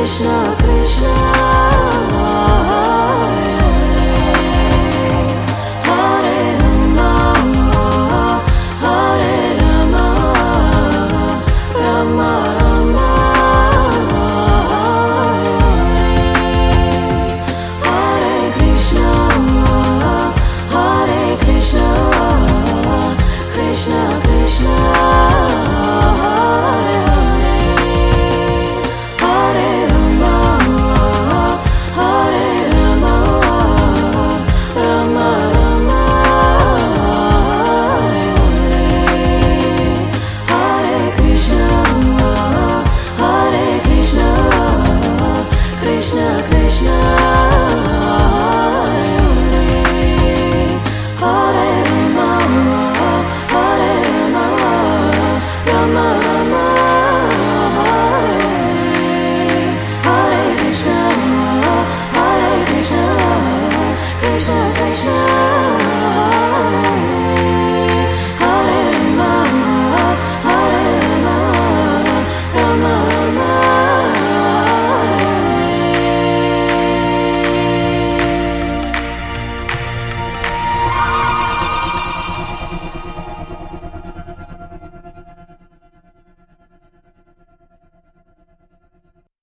Krishna Krishna.